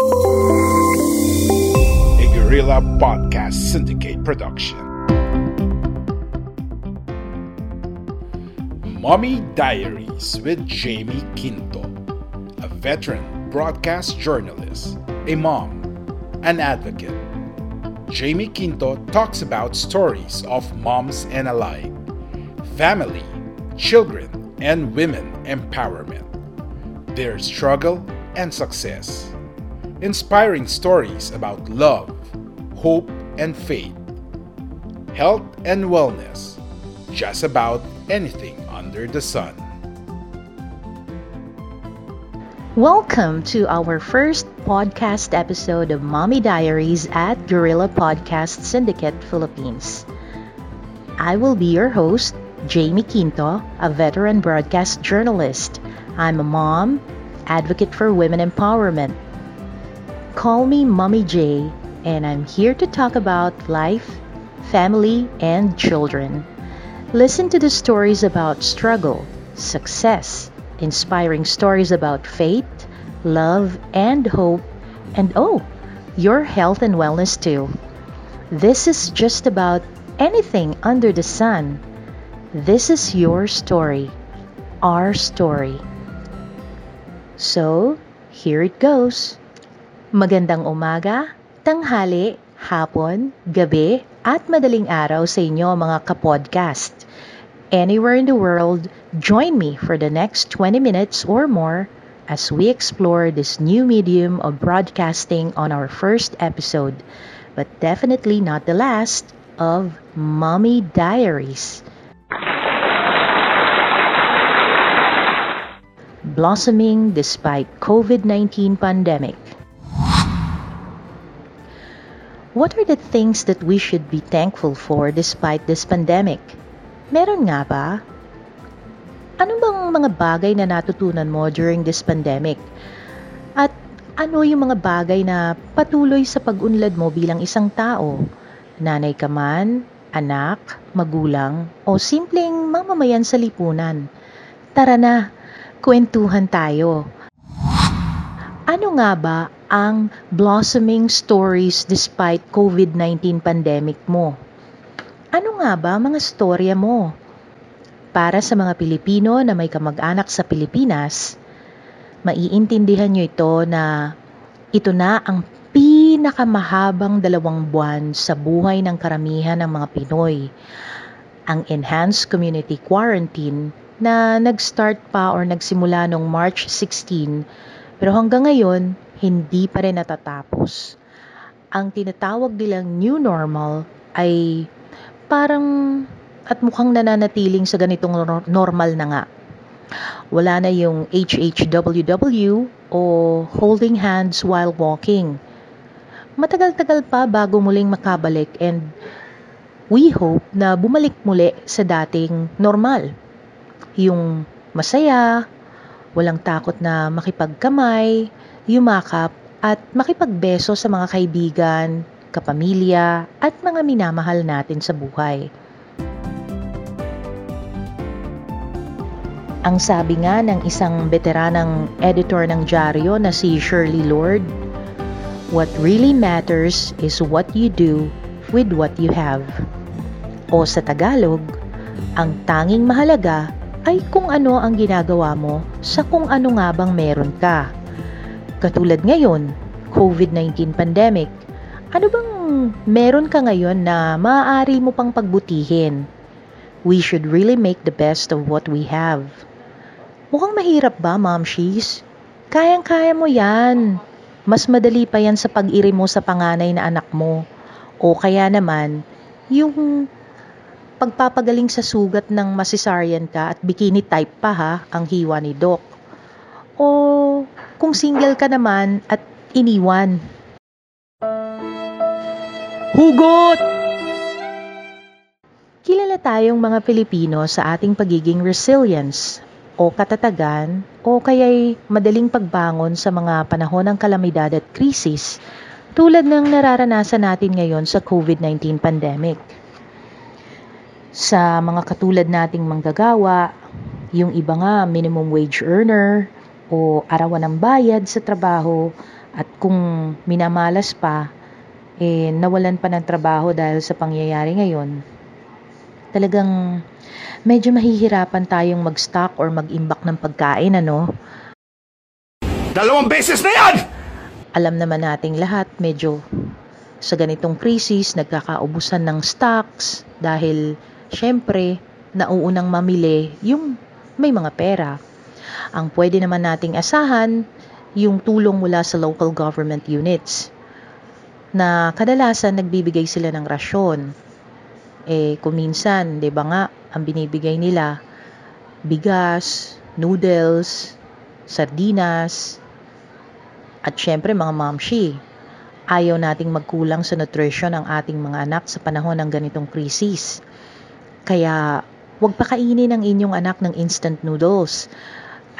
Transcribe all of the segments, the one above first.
A Guerrilla Podcast Syndicate production. Mommy Diaries with Jamie Quinto, a veteran broadcast journalist, a mom, an advocate. Jamie Quinto talks about stories of moms and alike, family, children, and women empowerment, their struggle and success, inspiring stories about love, hope, and faith, health and wellness, just about anything under the sun. Welcome to our first podcast episode of Mommy Diaries at Guerrilla Podcast Syndicate Philippines. I will be your host, Jamie Quinto, a veteran broadcast journalist. I'm a mom, advocate for women empowerment. Call me Mommy J, and I'm here to talk about life, family, and children. Listen to the stories about struggle, success, inspiring stories about faith, love, and hope, and oh, your health and wellness too. This is just about anything under the sun. This is your story, our story. So, here it goes. Magandang umaga, tanghali, hapon, gabi, at madaling araw sa inyo mga kapodcast. Anywhere in the world, join me for the next 20 minutes or more as we explore this new medium of broadcasting on our first episode, but definitely not the last, of Mommy Diaries. Blossoming despite COVID-19 pandemic. What are the things that we should be thankful for despite this pandemic? Meron nga ba? Ano bang mga bagay na natutunan mo during this pandemic? At ano yung mga bagay na patuloy sa pag-unlad mo bilang isang tao? Nanay ka man, anak, magulang, o simpleng mamamayan sa lipunan? Tara na, kwentuhan tayo. Ano nga ba ang blossoming stories despite COVID-19 pandemic mo? Ano nga ba mga storya mo? Para sa mga Pilipino na may kamag-anak sa Pilipinas, maiintindihan nyo ito na ito na ang pinakamahabang dalawang buwan sa buhay ng karamihan ng mga Pinoy. Ang Enhanced Community Quarantine na nag-start pa or nagsimula noong March 16 pero hanggang ngayon hindi pa rin natatapos. Ang tinatawag nilang new normal ay parang at mukhang nananatiling sa ganitong normal na nga. Wala na yung HHWW o holding hands while walking. Matagal-tagal pa bago muling makabalik and we hope na bumalik muli sa dating normal. Yung masaya, walang takot na makipagkamay, yumakap at makipagbeso sa mga kaibigan, kapamilya at mga minamahal natin sa buhay. Ang sabi nga ng isang veteranang editor ng dyaryo na si Shirley Lord, What really matters is what you do with what you have. O sa Tagalog, ang tanging mahalaga ay kung ano ang ginagawa mo sa kung ano nga bang meron ka. Katulad ngayon, COVID-19 pandemic, ano bang meron ka ngayon na maaari mo pang pagbutihin? We should really make the best of what we have. Mukhang mahirap ba, Mom Shees? Kayang-kaya mo yan. Mas madali pa yan sa pag-iri mo sa panganay na anak mo. O kaya naman, yung pagpapagaling sa sugat ng masisaryan ka at bikini type pa ha, ang hiwa ni Doc. O kung single ka naman at iniwan. Hugot! Kilala tayong mga Pilipino sa ating pagiging resilience o katatagan o kaya'y madaling pagbangon sa mga panahon ng kalamidad at krisis tulad ng nararanasan natin ngayon sa COVID-19 pandemic. Sa mga katulad nating manggagawa, yung iba nga minimum wage earner o arawan ng bayad sa trabaho at kung minamalas pa, eh, nawalan pa ng trabaho dahil sa pangyayari ngayon, talagang medyo mahihirapan tayong mag-stock or mag-imbak ng pagkain, ano? Dalawang beses na yan! alam naman nating lahat medyo sa ganitong krisis nagkakaubusan ng stocks dahil syempre nauunang mamili yung may mga pera. Ang pwede naman nating asahan yung tulong mula sa local government units na kadalasan nagbibigay sila ng rasyon. Eh kuminsan, 'di ba nga, ang binibigay nila bigas, noodles, sardinas, at syempre mga mamshi, ayaw nating magkulang sa nutrition ng ating mga anak sa panahon ng ganitong krisis. Kaya huwag pakainin ang inyong anak ng instant noodles.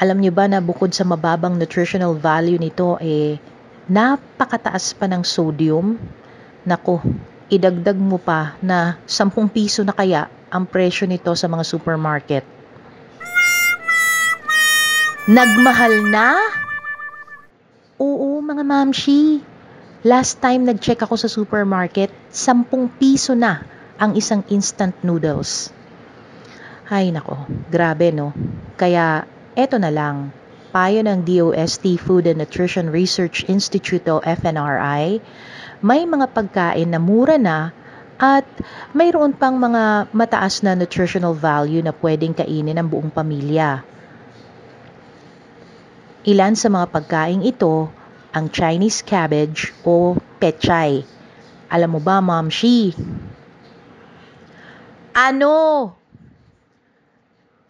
Alam niyo ba na bukod sa mababang nutritional value nito, eh, napakataas pa ng sodium? Nako, idagdag mo pa na 10 piso na kaya ang presyo nito sa mga supermarket. Nagmahal na? Oo, mga mamshi. Last time nag-check ako sa supermarket, 10 piso na ang isang instant noodles. Ay nako, grabe no. Kaya eto na lang, payo ng DOST Food and Nutrition Research Institute o FNRI, may mga pagkain na mura na at mayroon pang mga mataas na nutritional value na pwedeng kainin ng buong pamilya. Ilan sa mga pagkain ito ang Chinese cabbage o pechay. Alam mo ba, Ma'am Shi? Ano?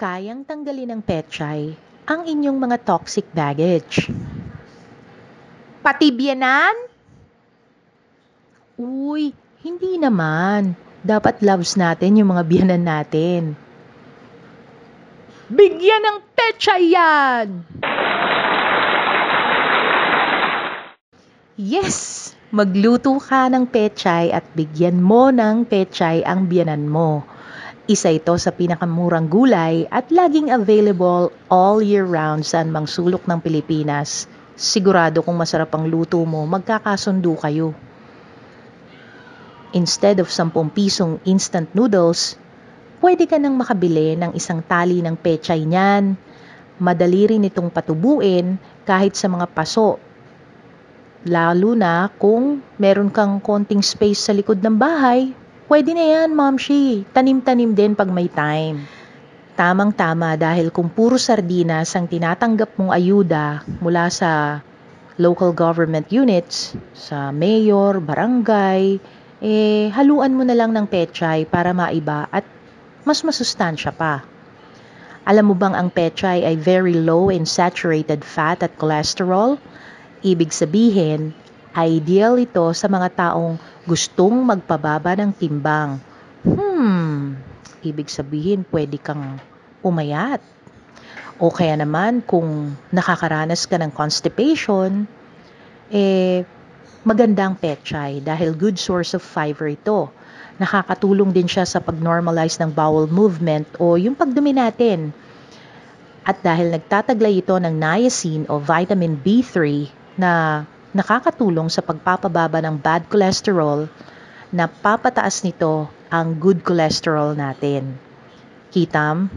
Kayang tanggalin ng pechay ang inyong mga toxic baggage. Pati biyanan? Uy, hindi naman. Dapat loves natin yung mga biyanan natin. Bigyan ng pechay yan! Yes! Magluto ka ng pechay at bigyan mo ng pechay ang biyanan mo. Isa ito sa pinakamurang gulay at laging available all year round sa anumang sulok ng Pilipinas. Sigurado kung masarap ang luto mo, magkakasundo kayo. Instead of 10 pisong instant noodles, pwede ka nang makabili ng isang tali ng pechay niyan. Madali rin itong patubuin kahit sa mga paso Lalo na kung meron kang konting space sa likod ng bahay, pwede na yan, Momshi. Tanim-tanim din pag may time. Tamang-tama dahil kung puro sardinas ang tinatanggap mong ayuda mula sa local government units, sa mayor, barangay, eh haluan mo na lang ng pechay para maiba at mas masustansya pa. Alam mo bang ang pechay ay very low in saturated fat at cholesterol? Ibig sabihin, ideal ito sa mga taong gustong magpababa ng timbang. Hmm, ibig sabihin pwede kang umayat. O kaya naman kung nakakaranas ka ng constipation, eh magandang petchay dahil good source of fiber ito. Nakakatulong din siya sa pag-normalize ng bowel movement o yung pagdumi natin. At dahil nagtataglay ito ng niacin o vitamin B3 na nakakatulong sa pagpapababa ng bad cholesterol na papataas nito ang good cholesterol natin. Kitam,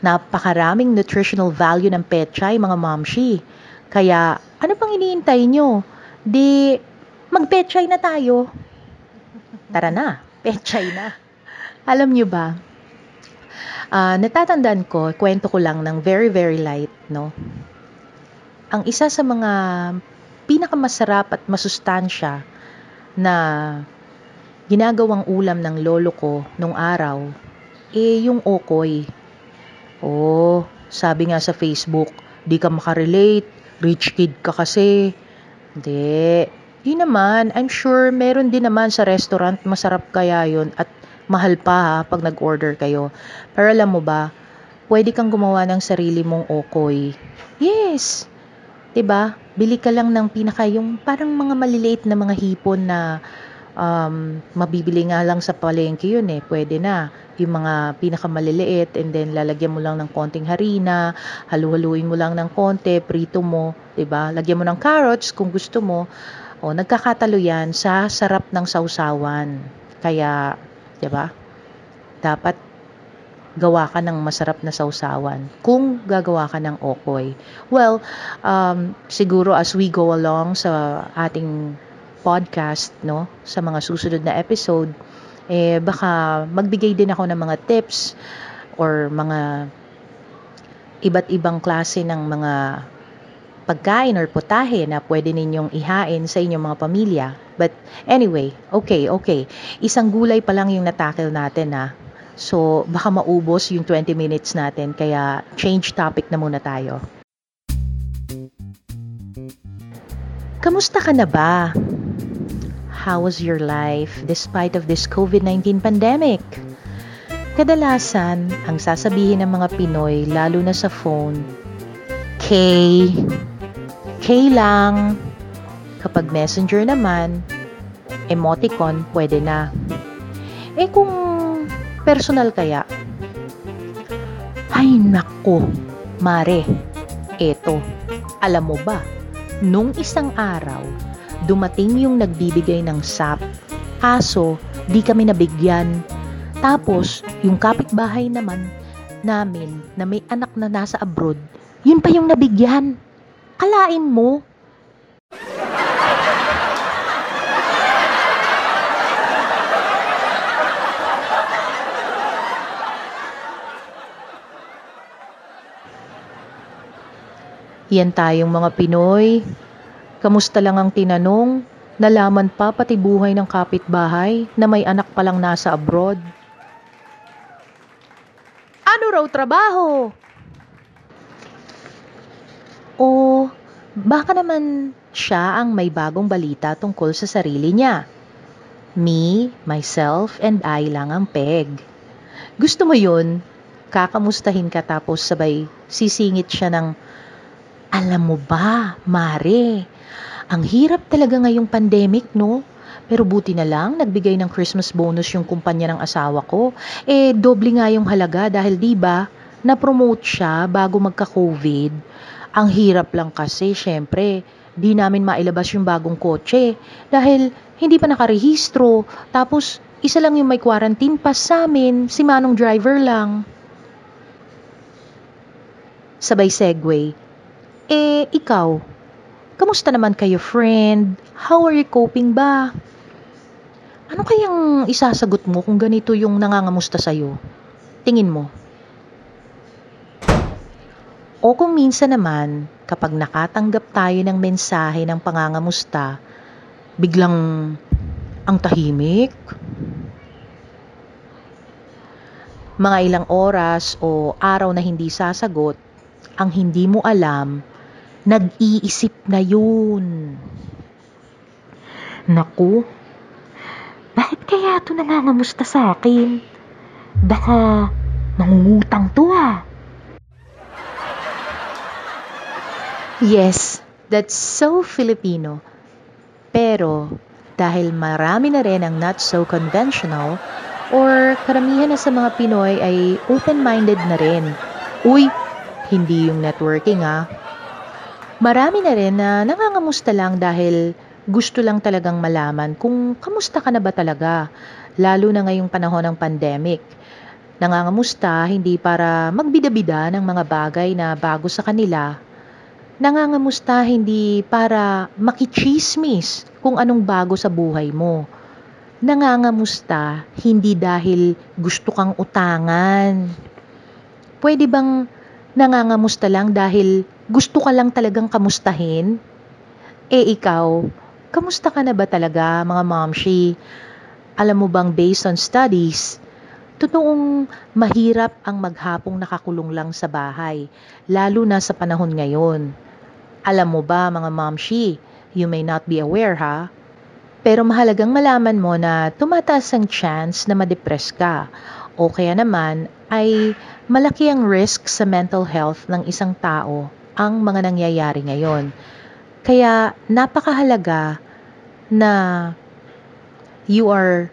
napakaraming nutritional value ng petchay mga momshi. Kaya ano pang iniintay nyo? Di magpetchay na tayo. Tara na, petchay na. Alam nyo ba, uh, natatandaan ko, kwento ko lang ng very very light, no? Ang isa sa mga pinakamasarap at masustansya na ginagawang ulam ng lolo ko nung araw, eh yung okoy. Oh, sabi nga sa Facebook, di ka makarelate, rich kid ka kasi. Hindi. Di naman. I'm sure meron din naman sa restaurant. Masarap kaya yun. At mahal pa ha, pag nag-order kayo. Pero alam mo ba, pwede kang gumawa ng sarili mong okoy. Yes. 'Di ba? Bili ka lang ng pinaka yung parang mga maliliit na mga hipon na um, mabibili nga lang sa palengke yun eh. Pwede na. Yung mga pinakamaliliit and then lalagyan mo lang ng konting harina, halu-haluin mo lang ng konti, prito mo, 'di ba? Lagyan mo ng carrots kung gusto mo. O nagkakatalo 'yan sa sarap ng sausawan. Kaya, 'di ba? Dapat gawa ka ng masarap na sausawan kung gagawa ka ng okoy. Well, um, siguro as we go along sa ating podcast, no, sa mga susunod na episode, eh, baka magbigay din ako ng mga tips or mga iba't ibang klase ng mga pagkain or putahe na pwede ninyong ihain sa inyong mga pamilya. But anyway, okay, okay. Isang gulay pa lang yung natakil natin ha. So, baka maubos yung 20 minutes natin, kaya change topic na muna tayo. Kamusta ka na ba? How was your life despite of this COVID-19 pandemic? Kadalasan, ang sasabihin ng mga Pinoy, lalo na sa phone, K, K lang. Kapag messenger naman, emoticon, pwede na. Eh kung Personal kaya? Ay nako, mare. Eto, alam mo ba, nung isang araw, dumating yung nagbibigay ng sap. Kaso, di kami nabigyan. Tapos, yung kapitbahay naman namin na may anak na nasa abroad, yun pa yung nabigyan. Kalain mo, Yan tayong mga Pinoy. Kamusta lang ang tinanong, nalaman pa pati buhay ng kapitbahay na may anak palang nasa abroad. Ano raw trabaho? O baka naman siya ang may bagong balita tungkol sa sarili niya. Me, myself, and I lang ang peg. Gusto mo yun? Kakamustahin ka tapos sabay sisingit siya ng alam mo ba, Mare, ang hirap talaga ngayong pandemic, no? Pero buti na lang, nagbigay ng Christmas bonus yung kumpanya ng asawa ko. Eh, doble nga yung halaga dahil di ba na-promote siya bago magka-COVID. Ang hirap lang kasi, syempre, di namin mailabas yung bagong kotse dahil hindi pa nakarehistro. Tapos, isa lang yung may quarantine pass sa amin, si Manong driver lang. Sabay segue, eh, ikaw, kamusta naman kayo, friend? How are you coping ba? Ano kayang isasagot mo kung ganito yung nangangamusta sa'yo? Tingin mo. O kung minsan naman, kapag nakatanggap tayo ng mensahe ng pangangamusta, biglang ang tahimik, mga ilang oras o araw na hindi sasagot, ang hindi mo alam Nag-iisip na yun. Naku, bakit kaya ito nangangamusta sa akin? Baka nangungutang to ah. Yes, that's so Filipino. Pero dahil marami na rin ang not so conventional or karamihan na sa mga Pinoy ay open-minded na rin. Uy, hindi yung networking ah Marami na rin na nangangamusta lang dahil gusto lang talagang malaman kung kamusta ka na ba talaga, lalo na ngayong panahon ng pandemic. Nangangamusta hindi para magbida-bida ng mga bagay na bago sa kanila. Nangangamusta hindi para makichismis kung anong bago sa buhay mo. Nangangamusta hindi dahil gusto kang utangan. Pwede bang nangangamusta lang dahil gusto ka lang talagang kamustahin? Eh ikaw, kamusta ka na ba talaga mga momshi? Alam mo bang based on studies, totoong mahirap ang maghapong nakakulong lang sa bahay, lalo na sa panahon ngayon. Alam mo ba mga momshi, You may not be aware ha, pero mahalagang malaman mo na tumataas ang chance na madepress ka o kaya naman ay malaki ang risk sa mental health ng isang tao ang mga nangyayari ngayon. Kaya napakahalaga na you are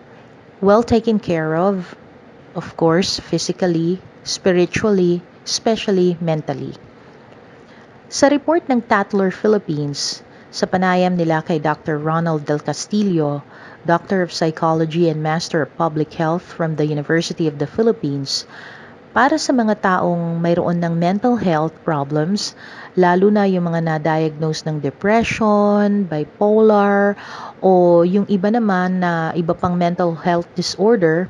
well taken care of, of course, physically, spiritually, especially mentally. Sa report ng Tatler Philippines, sa panayam nila kay Dr. Ronald Del Castillo, Doctor of Psychology and Master of Public Health from the University of the Philippines, para sa mga taong mayroon ng mental health problems, lalo na yung mga na-diagnose ng depression, bipolar, o yung iba naman na iba pang mental health disorder,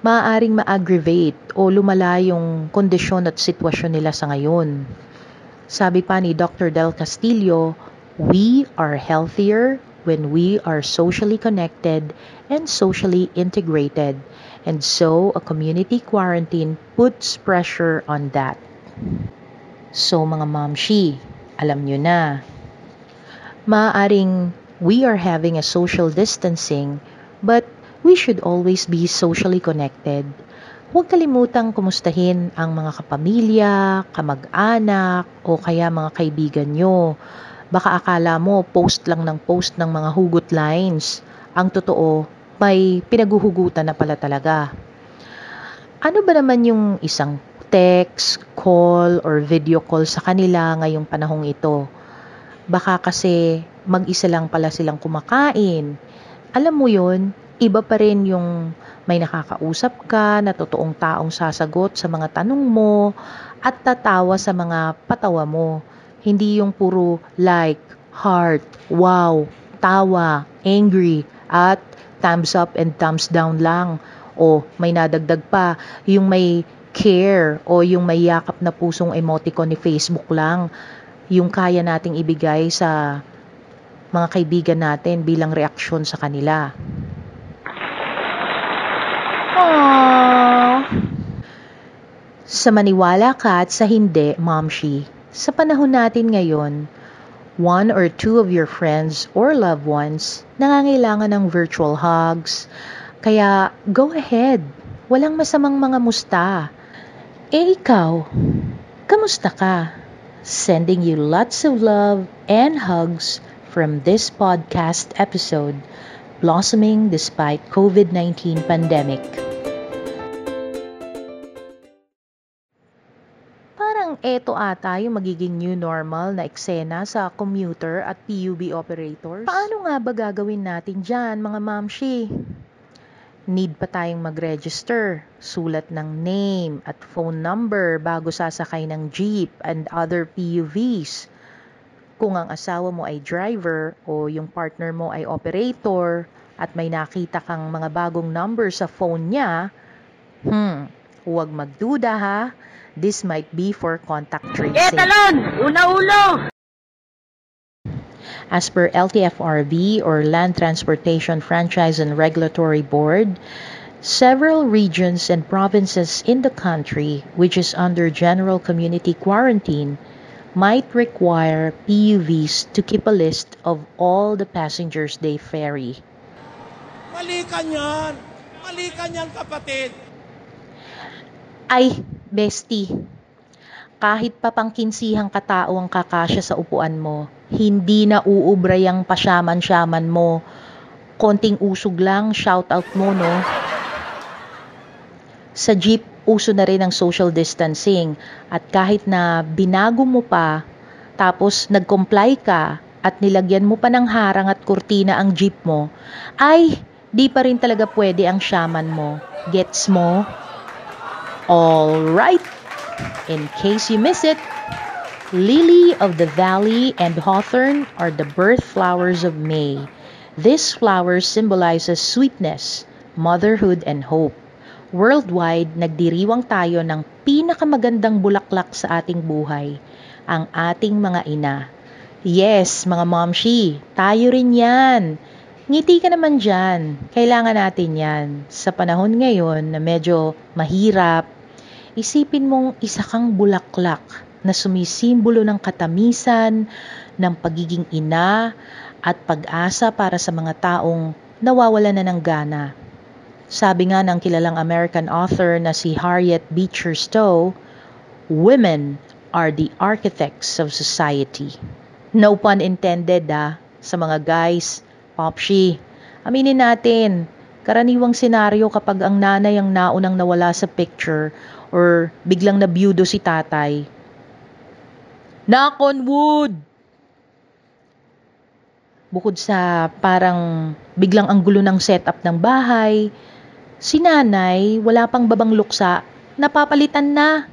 maaaring ma-aggravate o lumala yung kondisyon at sitwasyon nila sa ngayon. Sabi pa ni Dr. Del Castillo, we are healthier when we are socially connected and socially integrated and so a community quarantine puts pressure on that. So mga mamshi, alam nyo na. Maaring we are having a social distancing but we should always be socially connected. Huwag kalimutang kumustahin ang mga kapamilya, kamag-anak, o kaya mga kaibigan nyo. Baka akala mo post lang ng post ng mga hugot lines. Ang totoo, may pinaguhugutan na pala talaga. Ano ba naman yung isang text, call, or video call sa kanila ngayong panahong ito? Baka kasi mag-isa lang pala silang kumakain. Alam mo yon iba pa rin yung may nakakausap ka na totoong taong sasagot sa mga tanong mo at tatawa sa mga patawa mo. Hindi yung puro like, heart, wow, tawa, angry, at thumbs up and thumbs down lang. O may nadagdag pa, yung may care o yung may yakap na pusong emoticon ni Facebook lang. Yung kaya nating ibigay sa mga kaibigan natin bilang reaksyon sa kanila. Aww. Sa maniwala ka at sa hindi, Momshi, sa panahon natin ngayon, one or two of your friends or loved ones nangangailangan ng virtual hugs. Kaya go ahead. Walang masamang mga musta. Eh ikaw, kamusta ka? Sending you lots of love and hugs from this podcast episode, Blossoming Despite COVID-19 Pandemic. Eto ata yung magiging new normal na eksena sa commuter at PUB operators. Paano nga ba gagawin natin dyan, mga mamshi? Need pa tayong mag-register, sulat ng name at phone number bago sasakay ng jeep and other PUVs. Kung ang asawa mo ay driver o yung partner mo ay operator at may nakita kang mga bagong number sa phone niya, hmm, huwag magduda ha This might be for contact tracing. Eh, talon! Una-ulo! As per LTFRB or Land Transportation Franchise and Regulatory Board, several regions and provinces in the country which is under general community quarantine might require PUVs to keep a list of all the passengers they ferry. Mali ka niyan! Mali ka niyan, kapatid! Ay, bestie, kahit pa pangkinsihang katao ang kakasya sa upuan mo, hindi na uubra yung pasyaman-syaman mo. Konting usog lang, shout out mo, no? Sa jeep, uso na rin ang social distancing. At kahit na binago mo pa, tapos nag-comply ka, at nilagyan mo pa ng harang at kurtina ang jeep mo, ay, di pa rin talaga pwede ang shaman mo. Gets mo? All right. In case you miss it, Lily of the Valley and Hawthorn are the birth flowers of May. This flower symbolizes sweetness, motherhood, and hope. Worldwide, nagdiriwang tayo ng pinakamagandang bulaklak sa ating buhay, ang ating mga ina. Yes, mga momshi, tayo rin yan. Ngiti ka naman dyan. Kailangan natin yan. Sa panahon ngayon na medyo mahirap, Isipin mong isa kang bulaklak na sumisimbolo ng katamisan, ng pagiging ina at pag-asa para sa mga taong nawawala na ng gana. Sabi nga ng kilalang American author na si Harriet Beecher Stowe, women are the architects of society. No pun intended ah, sa mga guys, popshi. Aminin natin, karaniwang senaryo kapag ang nanay ang naunang nawala sa picture or biglang nabiyudo si tatay. Knock on wood! Bukod sa parang biglang ang gulo ng setup ng bahay, si nanay wala pang babang luksa, napapalitan na.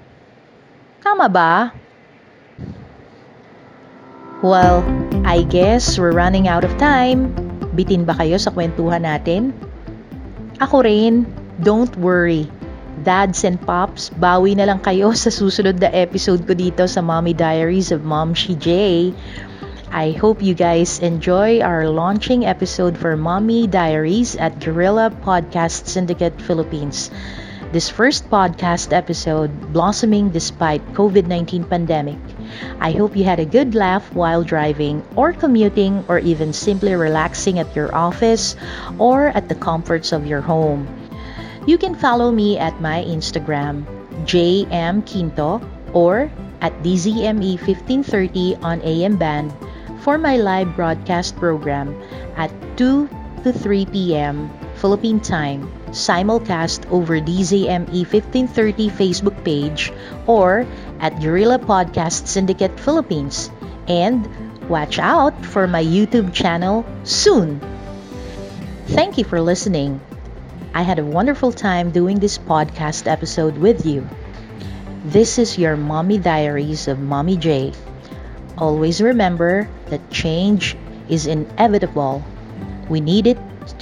Tama ba? Well, I guess we're running out of time. Bitin ba kayo sa kwentuhan natin? Ako rin, don't worry. Dads and Pops, bawi na lang kayo sa susunod na episode ko dito sa Mommy Diaries of Mom She J. I hope you guys enjoy our launching episode for Mommy Diaries at Guerrilla Podcast Syndicate Philippines. This first podcast episode blossoming despite COVID-19 pandemic. I hope you had a good laugh while driving or commuting or even simply relaxing at your office or at the comforts of your home. You can follow me at my Instagram, JM Quinto, or at DZME1530 on AM Band for my live broadcast program at 2 to 3 p.m. Philippine Time, simulcast over DZME 1530 Facebook page or at Guerrilla Podcast Syndicate Philippines. And watch out for my YouTube channel soon. Thank you for listening. I had a wonderful time doing this podcast episode with you. This is your Mommy Diaries of Mommy J. Always remember that change is inevitable. We need it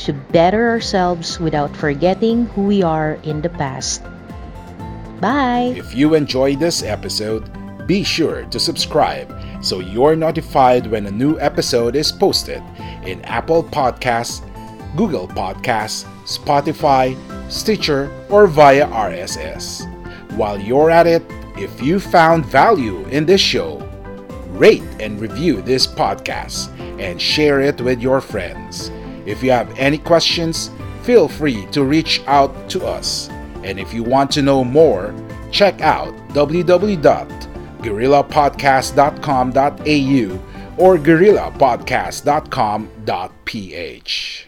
to better ourselves without forgetting who we are in the past. Bye! If you enjoyed this episode, be sure to subscribe so you're notified when a new episode is posted in Apple Podcasts, Google Podcasts, Spotify, Stitcher, or via RSS. While you're at it, if you found value in this show, rate and review this podcast and share it with your friends. If you have any questions, feel free to reach out to us. And if you want to know more, check out www.guerrillapodcast.com.au or guerrillapodcast.com.ph.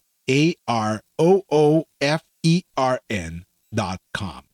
A R O O F E R N dot com.